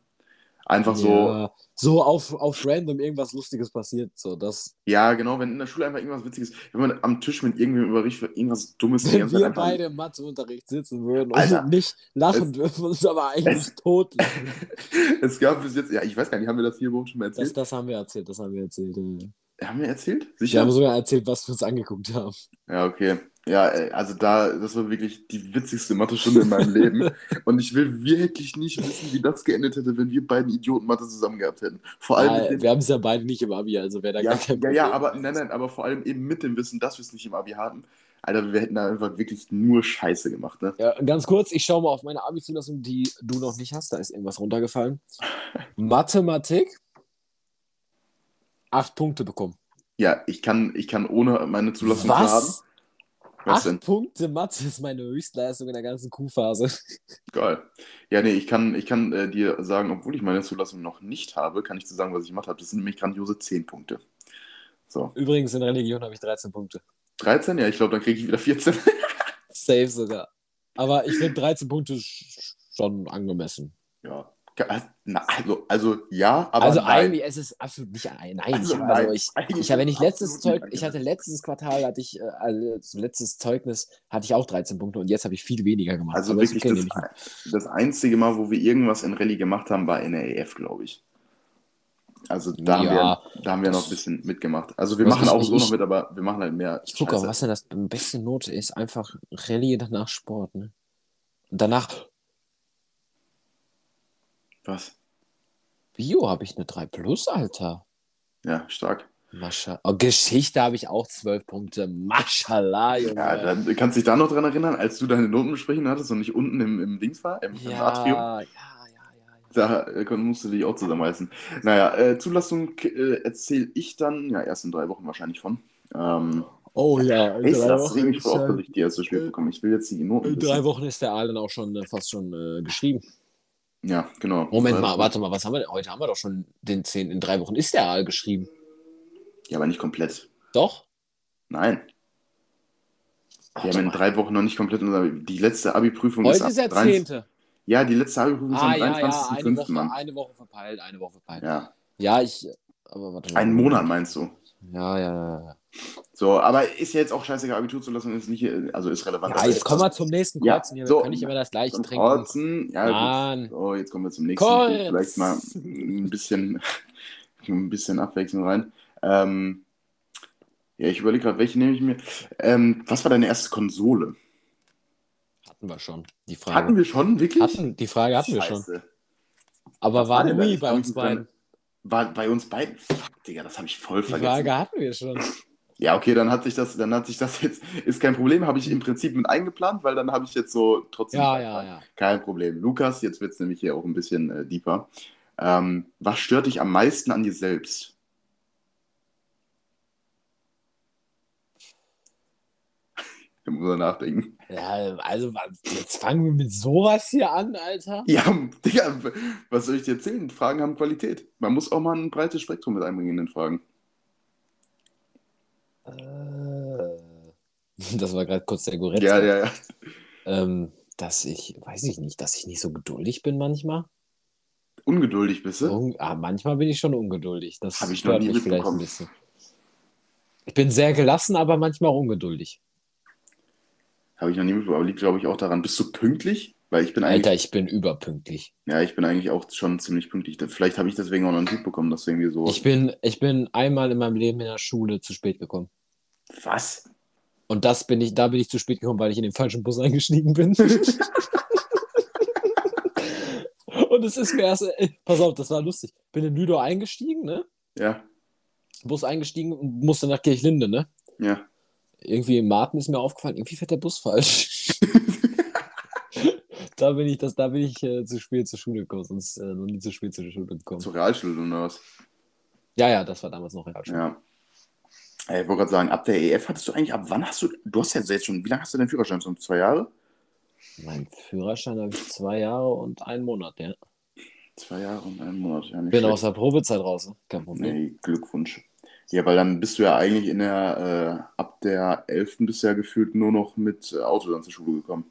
Einfach so. Ja, so auf, auf random irgendwas Lustiges passiert. So, das, Ja, genau, wenn in der Schule einfach irgendwas Witziges, wenn man am Tisch mit irgendwem über irgendwas Dummes wenn wir einfach- beide im Matheunterricht sitzen würden Alter, und nicht lachen es- dürfen, uns aber eigentlich es- totlachen. Es gab bis jetzt, ja, ich weiß gar nicht, haben wir das hier überhaupt schon mal Das, erzählt? das haben wir erzählt, das haben wir erzählt. ja. Haben wir erzählt? Wir Sicher? haben sogar erzählt, was wir uns angeguckt haben. Ja, okay. Ja, ey, also da, das war wirklich die witzigste Mathe-Stunde in meinem Leben. Und ich will wirklich nicht wissen, wie das geendet hätte, wenn wir beiden Idioten Mathe zusammen gehabt hätten. Vor allem Ja, wir haben es ja beide nicht im Abi, also wäre da ja, gar kein ja, Problem. ja, aber nein, nein, aber vor allem eben mit dem Wissen, dass wir es nicht im Abi hatten. Alter, wir hätten da einfach wirklich nur Scheiße gemacht, ne? Ja, ganz kurz, ich schaue mal auf meine Abi-Zulassung, die du noch nicht hast. Da ist irgendwas runtergefallen. Mathematik. Acht Punkte bekommen. Ja, ich kann, ich kann ohne meine Zulassung zu haben. Was? Was Acht denn? Punkte Mathe ist meine Höchstleistung in der ganzen Q-Phase. Geil. Ja, nee, ich kann, ich kann äh, dir sagen, obwohl ich meine Zulassung noch nicht habe, kann ich dir sagen, was ich gemacht habe. Das sind nämlich grandiose 10 Punkte. So. Übrigens, in Religion habe ich 13 Punkte. 13? Ja, ich glaube, dann kriege ich wieder 14. Safe sogar. Aber ich finde 13 Punkte sch- schon angemessen. ja. Na, also, also ja, aber also nein. eigentlich, es ist absolut nicht ein. Nein, Also ich, nein, also ich, ich habe, ich letztes nicht Zeug, ich hatte letztes Quartal, hatte ich, äh, also letztes Zeugnis, hatte ich auch 13 Punkte und jetzt habe ich viel weniger gemacht. Also Aber wirklich, okay, das, ich mit. das einzige Mal, wo wir irgendwas in Rallye gemacht haben, war in der EF, glaube ich. Also da, Ja, haben wir, da haben wir noch ein bisschen mitgemacht. Also wir machen auch ich- so noch mit, aber wir machen halt mehr. Ich gucke auch, was denn das beste Note ist. Einfach Rallye danach Sport, ne? Und danach Was? Bio habe ich eine 3 Plus, Alter. Ja, stark. Mascha. Oh, Geschichte habe ich auch 12 Punkte. Maschallah, Junge. Ja, dann kannst du dich da noch dran erinnern, als du deine Notenbesprechung hattest und nicht unten im, im Dings war, im, im ja, Atrium? ja, ja, ja. Da äh, musst du dich auch zusammenreißen. Naja, äh, Zulassung äh, erzähle ich dann, ja, erst in drei Wochen wahrscheinlich von. Ähm, Oh ja, in ich drei das Wochen auf, äh, dass ich die erst so spät äh, bekomme. Ich will jetzt die Noten in drei. Wochen ist der Aal dann auch schon äh, fast schon geschrieben. Ja, genau. Moment mal, warte mal, was haben wir denn? Heute haben wir doch schon den 10. In drei Wochen ist der Aal geschrieben. Ja, aber nicht komplett. Doch? Nein. Wir Warte haben in mal. drei Wochen noch nicht komplett unser, die letzte Abi-Prüfung Heute am ist der 23. 10. Ja, die letzte Abi-Prüfung ist Ah, am ja, ja, eine 23.05. Woche, eine Woche verpeilt, eine Woche verpeilt. Ja, Ja, ich, aber warte mal. einen Monat meinst du? Ja, ja, ja. ja. So, aber ist ja jetzt auch scheißegal, Abitur zu lassen, ist nicht, also ist relevant. Ja, jetzt kommen wir zum nächsten Ja, Kreuzen hier. so. Können nicht immer das gleiche trinken. Kreuzen. Ja, Mann. So, jetzt kommen wir zum nächsten. Kreuz. Vielleicht mal ein bisschen, ein bisschen Abwechslung rein. Ähm, ja, ich überlege gerade, welche nehme ich mir. Ähm, was war deine erste Konsole? Hatten wir schon. Die Frage. Hatten wir schon, wirklich? Hatten, die Frage hatten wir schon. Scheiße. Aber war eine? Wii Ich bei kann uns beiden. War bei uns beiden? Fuck, Digga, das habe ich voll Die vergessen. Frage hatten wir schon. Ja, okay, dann hat sich das, dann hat sich das jetzt, ist kein Problem, habe ich im Prinzip mit eingeplant, weil dann habe ich jetzt so trotzdem. Ja, ja, ja. Kein Problem. Lukas, jetzt wird es nämlich hier auch ein bisschen äh, deeper. Ähm, was stört dich am meisten an dir selbst? Da muss er nachdenken. Ja, also jetzt fangen wir mit sowas hier an, Alter. Ja, Digga, was soll ich dir erzählen? Fragen haben Qualität. Man muss auch mal ein breites Spektrum mit einbringen in den Fragen. Äh, Das war gerade kurz der Goretz. Ja, ja, ja. Ähm, dass ich, weiß ich nicht, dass ich nicht so geduldig bin manchmal. Ungeduldig bist du? Un ah, manchmal bin ich schon ungeduldig. Das Hab ich noch nie mich vielleicht ein bisschen. Ich bin sehr gelassen, aber manchmal auch ungeduldig. Habe ich noch nie mitbekommen, aber liegt, glaube ich, auch daran. Bist du pünktlich? Weil ich bin eigentlich, Alter, ich bin überpünktlich. ja, ich bin eigentlich auch schon ziemlich pünktlich. Vielleicht habe ich deswegen auch noch einen Typ bekommen, dass du irgendwie so. Ich bin, ich bin einmal in meinem Leben in der Schule zu spät gekommen. Was? Und das bin ich, da bin ich zu spät gekommen, weil ich in den falschen Bus eingestiegen bin. Und es ist mir erst, äh, pass auf, das war lustig. Bin in Lüdow eingestiegen, ne? Ja, Bus eingestiegen und musste nach Kirchlinde, ne? ja. Irgendwie im Martin ist mir aufgefallen, irgendwie fährt der Bus falsch. da bin ich, das, da bin ich äh, zu spät zur Schule gekommen, sonst äh, noch nie zu spät zur Schule gekommen. Zur Realschule oder was? Ja, ja, das war damals noch Realschule. Ja. Ey, ich wollte gerade sagen, ab der EF hattest du eigentlich, ab wann hast du, du hast ja jetzt schon, wie lange hast du den Führerschein? Schon zwei Jahre? Mein Führerschein habe ich zwei Jahre und einen Monat, ja. Zwei Jahre und einen Monat, ja nicht Bin schlecht. aus der Probezeit raus, ne? kein Problem. Nee, Glückwunsch. Ja, weil dann bist du ja eigentlich in der, äh, ab der 11. bist du ja gefühlt nur noch mit äh, Auto dann zur Schule gekommen.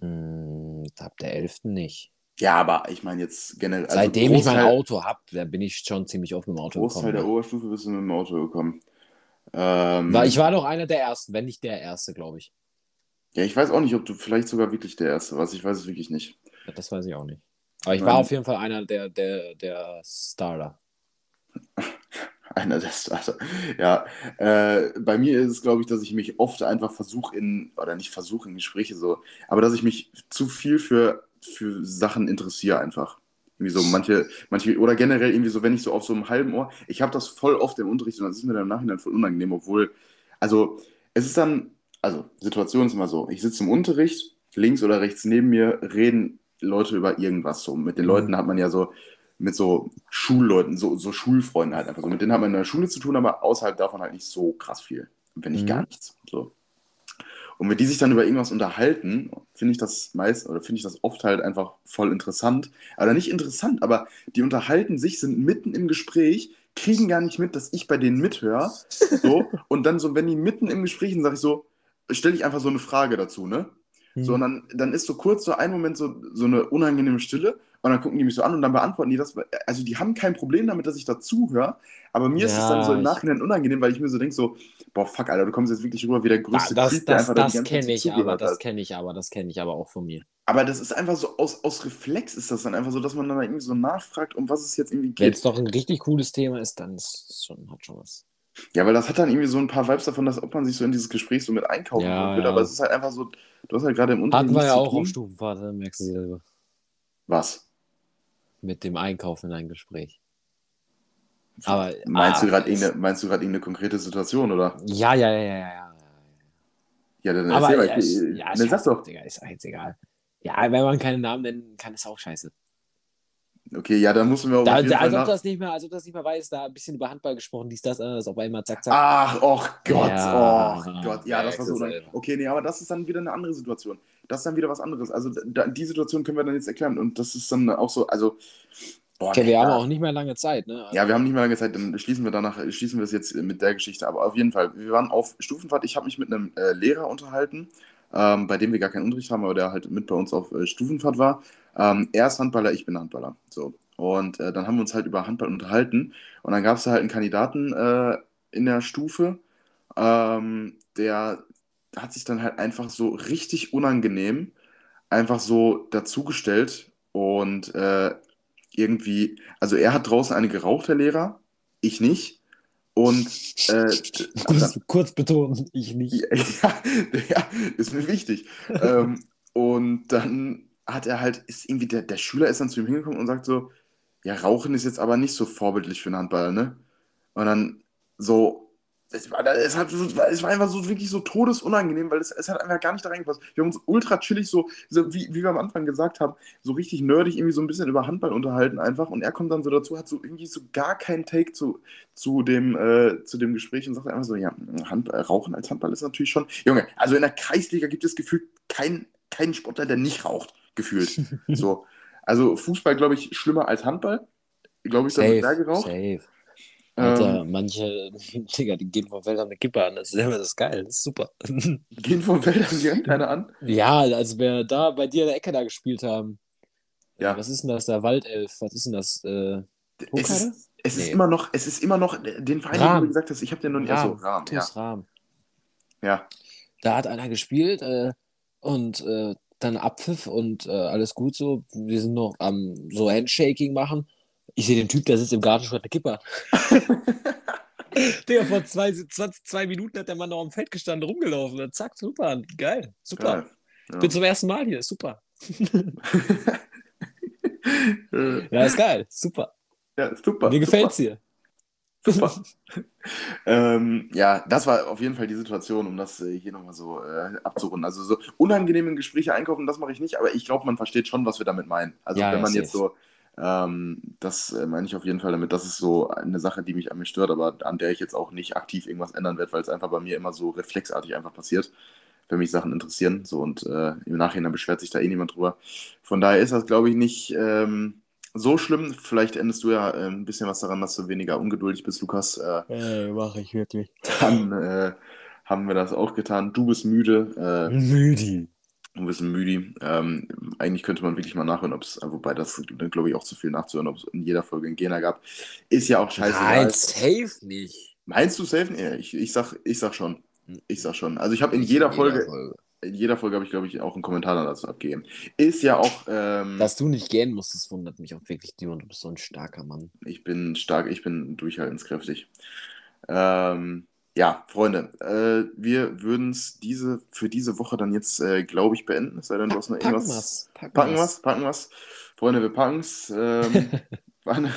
Hm, ab der 11. nicht. Ja, aber ich meine jetzt generell. also Seitdem ich mein Großteil- Auto habe, da bin ich schon ziemlich oft mit dem Auto Großteil gekommen. der ne? Oberstufe bist du mit dem Auto gekommen. Ähm, ich war doch einer der Ersten, wenn nicht der Erste, glaube ich. ja, ich weiß auch nicht, ob du vielleicht sogar wirklich der Erste warst. Ich weiß es wirklich nicht. Ja, Das weiß ich auch nicht. Aber ich war auf jeden Fall einer der, der, der Starter. Einer der Starter. Ja, äh, bei mir ist es, glaube ich, dass ich mich oft einfach versuche in, oder nicht versuche in Gespräche so, aber dass ich mich zu viel für, für Sachen interessiere einfach. Irgendwie so manche, manche, oder generell irgendwie so, wenn ich so auf so einem halben Ohr, ich habe das voll oft im Unterricht und das ist mir dann im Nachhinein voll unangenehm, obwohl, also es ist dann, also Situation ist immer so, ich sitze im Unterricht, links oder rechts neben mir reden Leute über irgendwas so. Mit den Mhm. Leuten hat man ja so, mit so Schulleuten, so, so Schulfreunden halt einfach so. Mit denen hat man in der Schule zu tun, aber außerhalb davon halt nicht so krass viel. Wenn nicht Mhm. gar nichts. So. Und wenn die sich dann über irgendwas unterhalten, finde ich das meist, oder finde ich das oft halt einfach voll interessant. Oder nicht interessant, aber die unterhalten sich, sind mitten im Gespräch, kriegen gar nicht mit, dass ich bei denen mithöre. So, und dann so, wenn die mitten im Gespräch sind, sage ich so, stelle ich einfach so eine Frage dazu, ne? Hm. So, und dann, dann ist so kurz so ein Moment so, so eine unangenehme Stille und dann gucken die mich so an und dann beantworten die das. Also die haben kein Problem damit, dass ich dazuhöre, aber mir ist es Ja, dann so im Nachhinein unangenehm, weil ich mir so denke so, boah, fuck, Alter, du kommst jetzt wirklich rüber wie der größte das der das, einfach das ganze Zeit kenne ich, aber das kenne ich aber, das kenne ich aber auch von mir. Aber das ist einfach so, aus, aus Reflex ist das dann einfach so, dass man dann irgendwie so nachfragt, um was es jetzt irgendwie Wenn geht. es doch ein richtig cooles Thema ist, dann ist schon, hat schon was. Ja, weil das hat dann irgendwie so ein paar Vibes davon, dass ob man sich so in dieses Gespräch so mit einkaufen Ja, wird, ja. aber es ist halt einfach so, du hast halt gerade im Unterricht Hatten wir ja auch tun. auf Stufenfahrt, merkst du selber. Was? Mit dem Einkaufen in ein Gespräch. Aber, Meinst ah, du gerade ist- irgendeine, meinst du gerade irgendeine konkrete Situation, oder? Ja, ja, ja, ja, ja, ja. Ja, dann Aber erzähl ja, Ich, ja, ne, ist sag doch. Digga, ist jetzt egal. Ja, wenn man keinen Namen nennen kann, ist auch scheiße. Okay, ja, dann mussten wir auch Da, auf jeden da, Fall als, ob das nicht mehr, als ob das nicht mehr weiß, da ein bisschen über Handball gesprochen, dies, das, anders, auf einmal zack, zack. Ach, oh Gott, Ja, oh Gott, ja, das war so. Okay, nee, aber das ist dann wieder eine andere Situation. Das ist dann wieder was anderes. Also da, die Situation können wir dann jetzt erklären und das ist dann auch so, also, boah, Okay, wir haben auch nicht mehr lange Zeit, ne? Ja, wir haben nicht mehr lange Zeit, dann schließen wir danach, schließen wir das jetzt mit der Geschichte. Aber auf jeden Fall, wir waren auf Stufenfahrt. Ich habe mich mit einem äh, Lehrer unterhalten, ähm, bei dem wir gar keinen Unterricht haben, aber der halt mit bei uns auf äh, Stufenfahrt war. Ähm, er ist Handballer, ich bin Handballer. So. Und äh, dann haben wir uns halt über Handball unterhalten. Und dann gab es da halt einen Kandidaten äh, in der Stufe, ähm, der hat sich dann halt einfach so richtig unangenehm einfach so dazugestellt und äh, irgendwie, also er hat draußen eine geraucht, der Lehrer, ich nicht. Und äh, kurz, kurz betonen, ich nicht. ja, ja, ist mir wichtig. ähm, und dann hat er halt, ist irgendwie, der, der Schüler ist dann zu ihm hingekommen und sagt so, ja, Rauchen ist jetzt aber nicht so vorbildlich für einen Handballer, ne? Und dann so, es war, es hat, es war einfach so wirklich so todesunangenehm, weil es, es hat einfach gar nicht da reingepasst. Wir haben uns ultra chillig so, so wie, wie wir am Anfang gesagt haben, so richtig nerdig irgendwie so ein bisschen über Handball unterhalten einfach. Und er kommt dann so dazu, hat so irgendwie so gar keinen Take zu, zu, dem, äh, zu dem Gespräch und sagt einfach so, ja, Handball, Rauchen als Handball ist natürlich schon, Junge, also in der Kreisliga gibt es gefühlt keinen keinen Sportler, der nicht raucht, gefühlt. so. Also Fußball, glaube ich, schlimmer als Handball. Glaube ich, da wird mehr geraucht. safe. Alter, Ähm, manche, Digga, die gehen vom Feld an eine Kippe an. Das ist das geil, das ist super. gehen vom Feldern direkt einer an. ja, als wir da bei dir in der Ecke da gespielt haben. Ja. Was ist denn das, der Waldelf? Was ist denn das? Äh, Es ist, es ist Nee. immer noch, es ist immer noch den Verein, Rahm. den du gesagt hast, ich habe den noch nicht. Rahm, Rahm, ja. Rahm. ja. Da hat einer gespielt äh, und äh, dann Abpfiff und äh, alles gut so. Wir sind noch am so Handshaking machen. Ich sehe den Typ, der sitzt im Garten, schon eine Kipper. Digga, vor zwei, 20, zwei Minuten hat der Mann noch am Feld gestanden, rumgelaufen. Und zack, super, geil, super. Geil. Ich bin zum ersten Mal hier, super. ja, ist geil, super. Ja, super. Mir gefällt's hier. Super. ähm, ja, das war auf jeden Fall die Situation, um das äh, hier nochmal so äh, abzurunden. Also so unangenehme Gespräche einkaufen, das mache ich nicht, aber ich glaube, man versteht schon, was wir damit meinen. Also Ja, wenn ja, man jetzt so, ähm, das äh, meine ich auf jeden Fall damit, das ist so eine Sache, die mich an mir stört, aber an der ich jetzt auch nicht aktiv irgendwas ändern werde, weil es einfach bei mir immer so reflexartig einfach passiert, wenn mich Sachen interessieren. So und äh, im Nachhinein beschwert sich da eh niemand drüber. Von daher ist das, glaube ich, nicht ähm, so schlimm. Vielleicht endest du ja äh, ein bisschen was daran, dass du weniger ungeduldig bist, Lukas. Äh, Ey, mach ich wirklich. dann äh, haben wir das auch getan. Du bist müde, äh, Müdi. Du bist müde. Ähm, eigentlich könnte man wirklich mal nachhören, ob es, wobei das, glaube ich, auch zu viel nachzuhören, ob es in jeder Folge einen Gena gab. Ist ja auch scheißegal. Nein, safe nicht. Meinst du safe? Ja, ich, ich, sag, ich sag schon. Ich sag schon. Also ich habe in jeder Folge, in jeder Folge habe ich, glaube ich, auch einen Kommentar dann dazu abgegeben. Ist ja auch, ähm, Dass du nicht gehen musst, das wundert mich auch wirklich, Dimon. Du bist so ein starker Mann. ich bin stark, ich bin durchhaltenskräftig. Ähm, ja, Freunde, äh, wir würden es diese, für diese Woche dann jetzt, äh, glaube ich, beenden. Es sei denn, du hast noch Packen irgendwas. was. Packen, Packen was, packen was. Freunde, wir packen's. Ähm, war eine,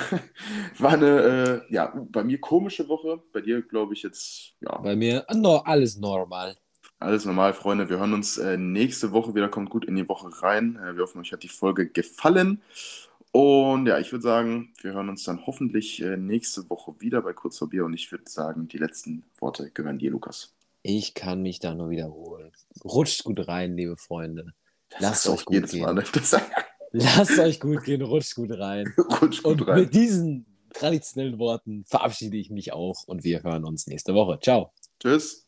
war eine äh, ja, bei mir komische Woche. Bei dir, glaube ich, jetzt, ja, Bei mir no, alles normal. alles normal, Freunde. Wir hören uns äh, nächste Woche wieder. Kommt gut in die Woche rein. Äh, wir hoffen, euch hat die Folge gefallen. Und ja, ich würde sagen, wir hören uns dann hoffentlich äh, nächste Woche wieder bei Kurz vor Bier. Und ich würde sagen, die letzten Worte gehören dir, Lukas. Ich kann mich da nur wiederholen. Rutscht gut rein, liebe Freunde. Lasst sagst du euch gut gehen. Mal. Ne? Das Lasst euch gut gehen, rutscht gut rein. rutscht gut Und rein. mit diesen traditionellen Worten verabschiede ich mich auch und wir hören uns nächste Woche. Ciao. Tschüss.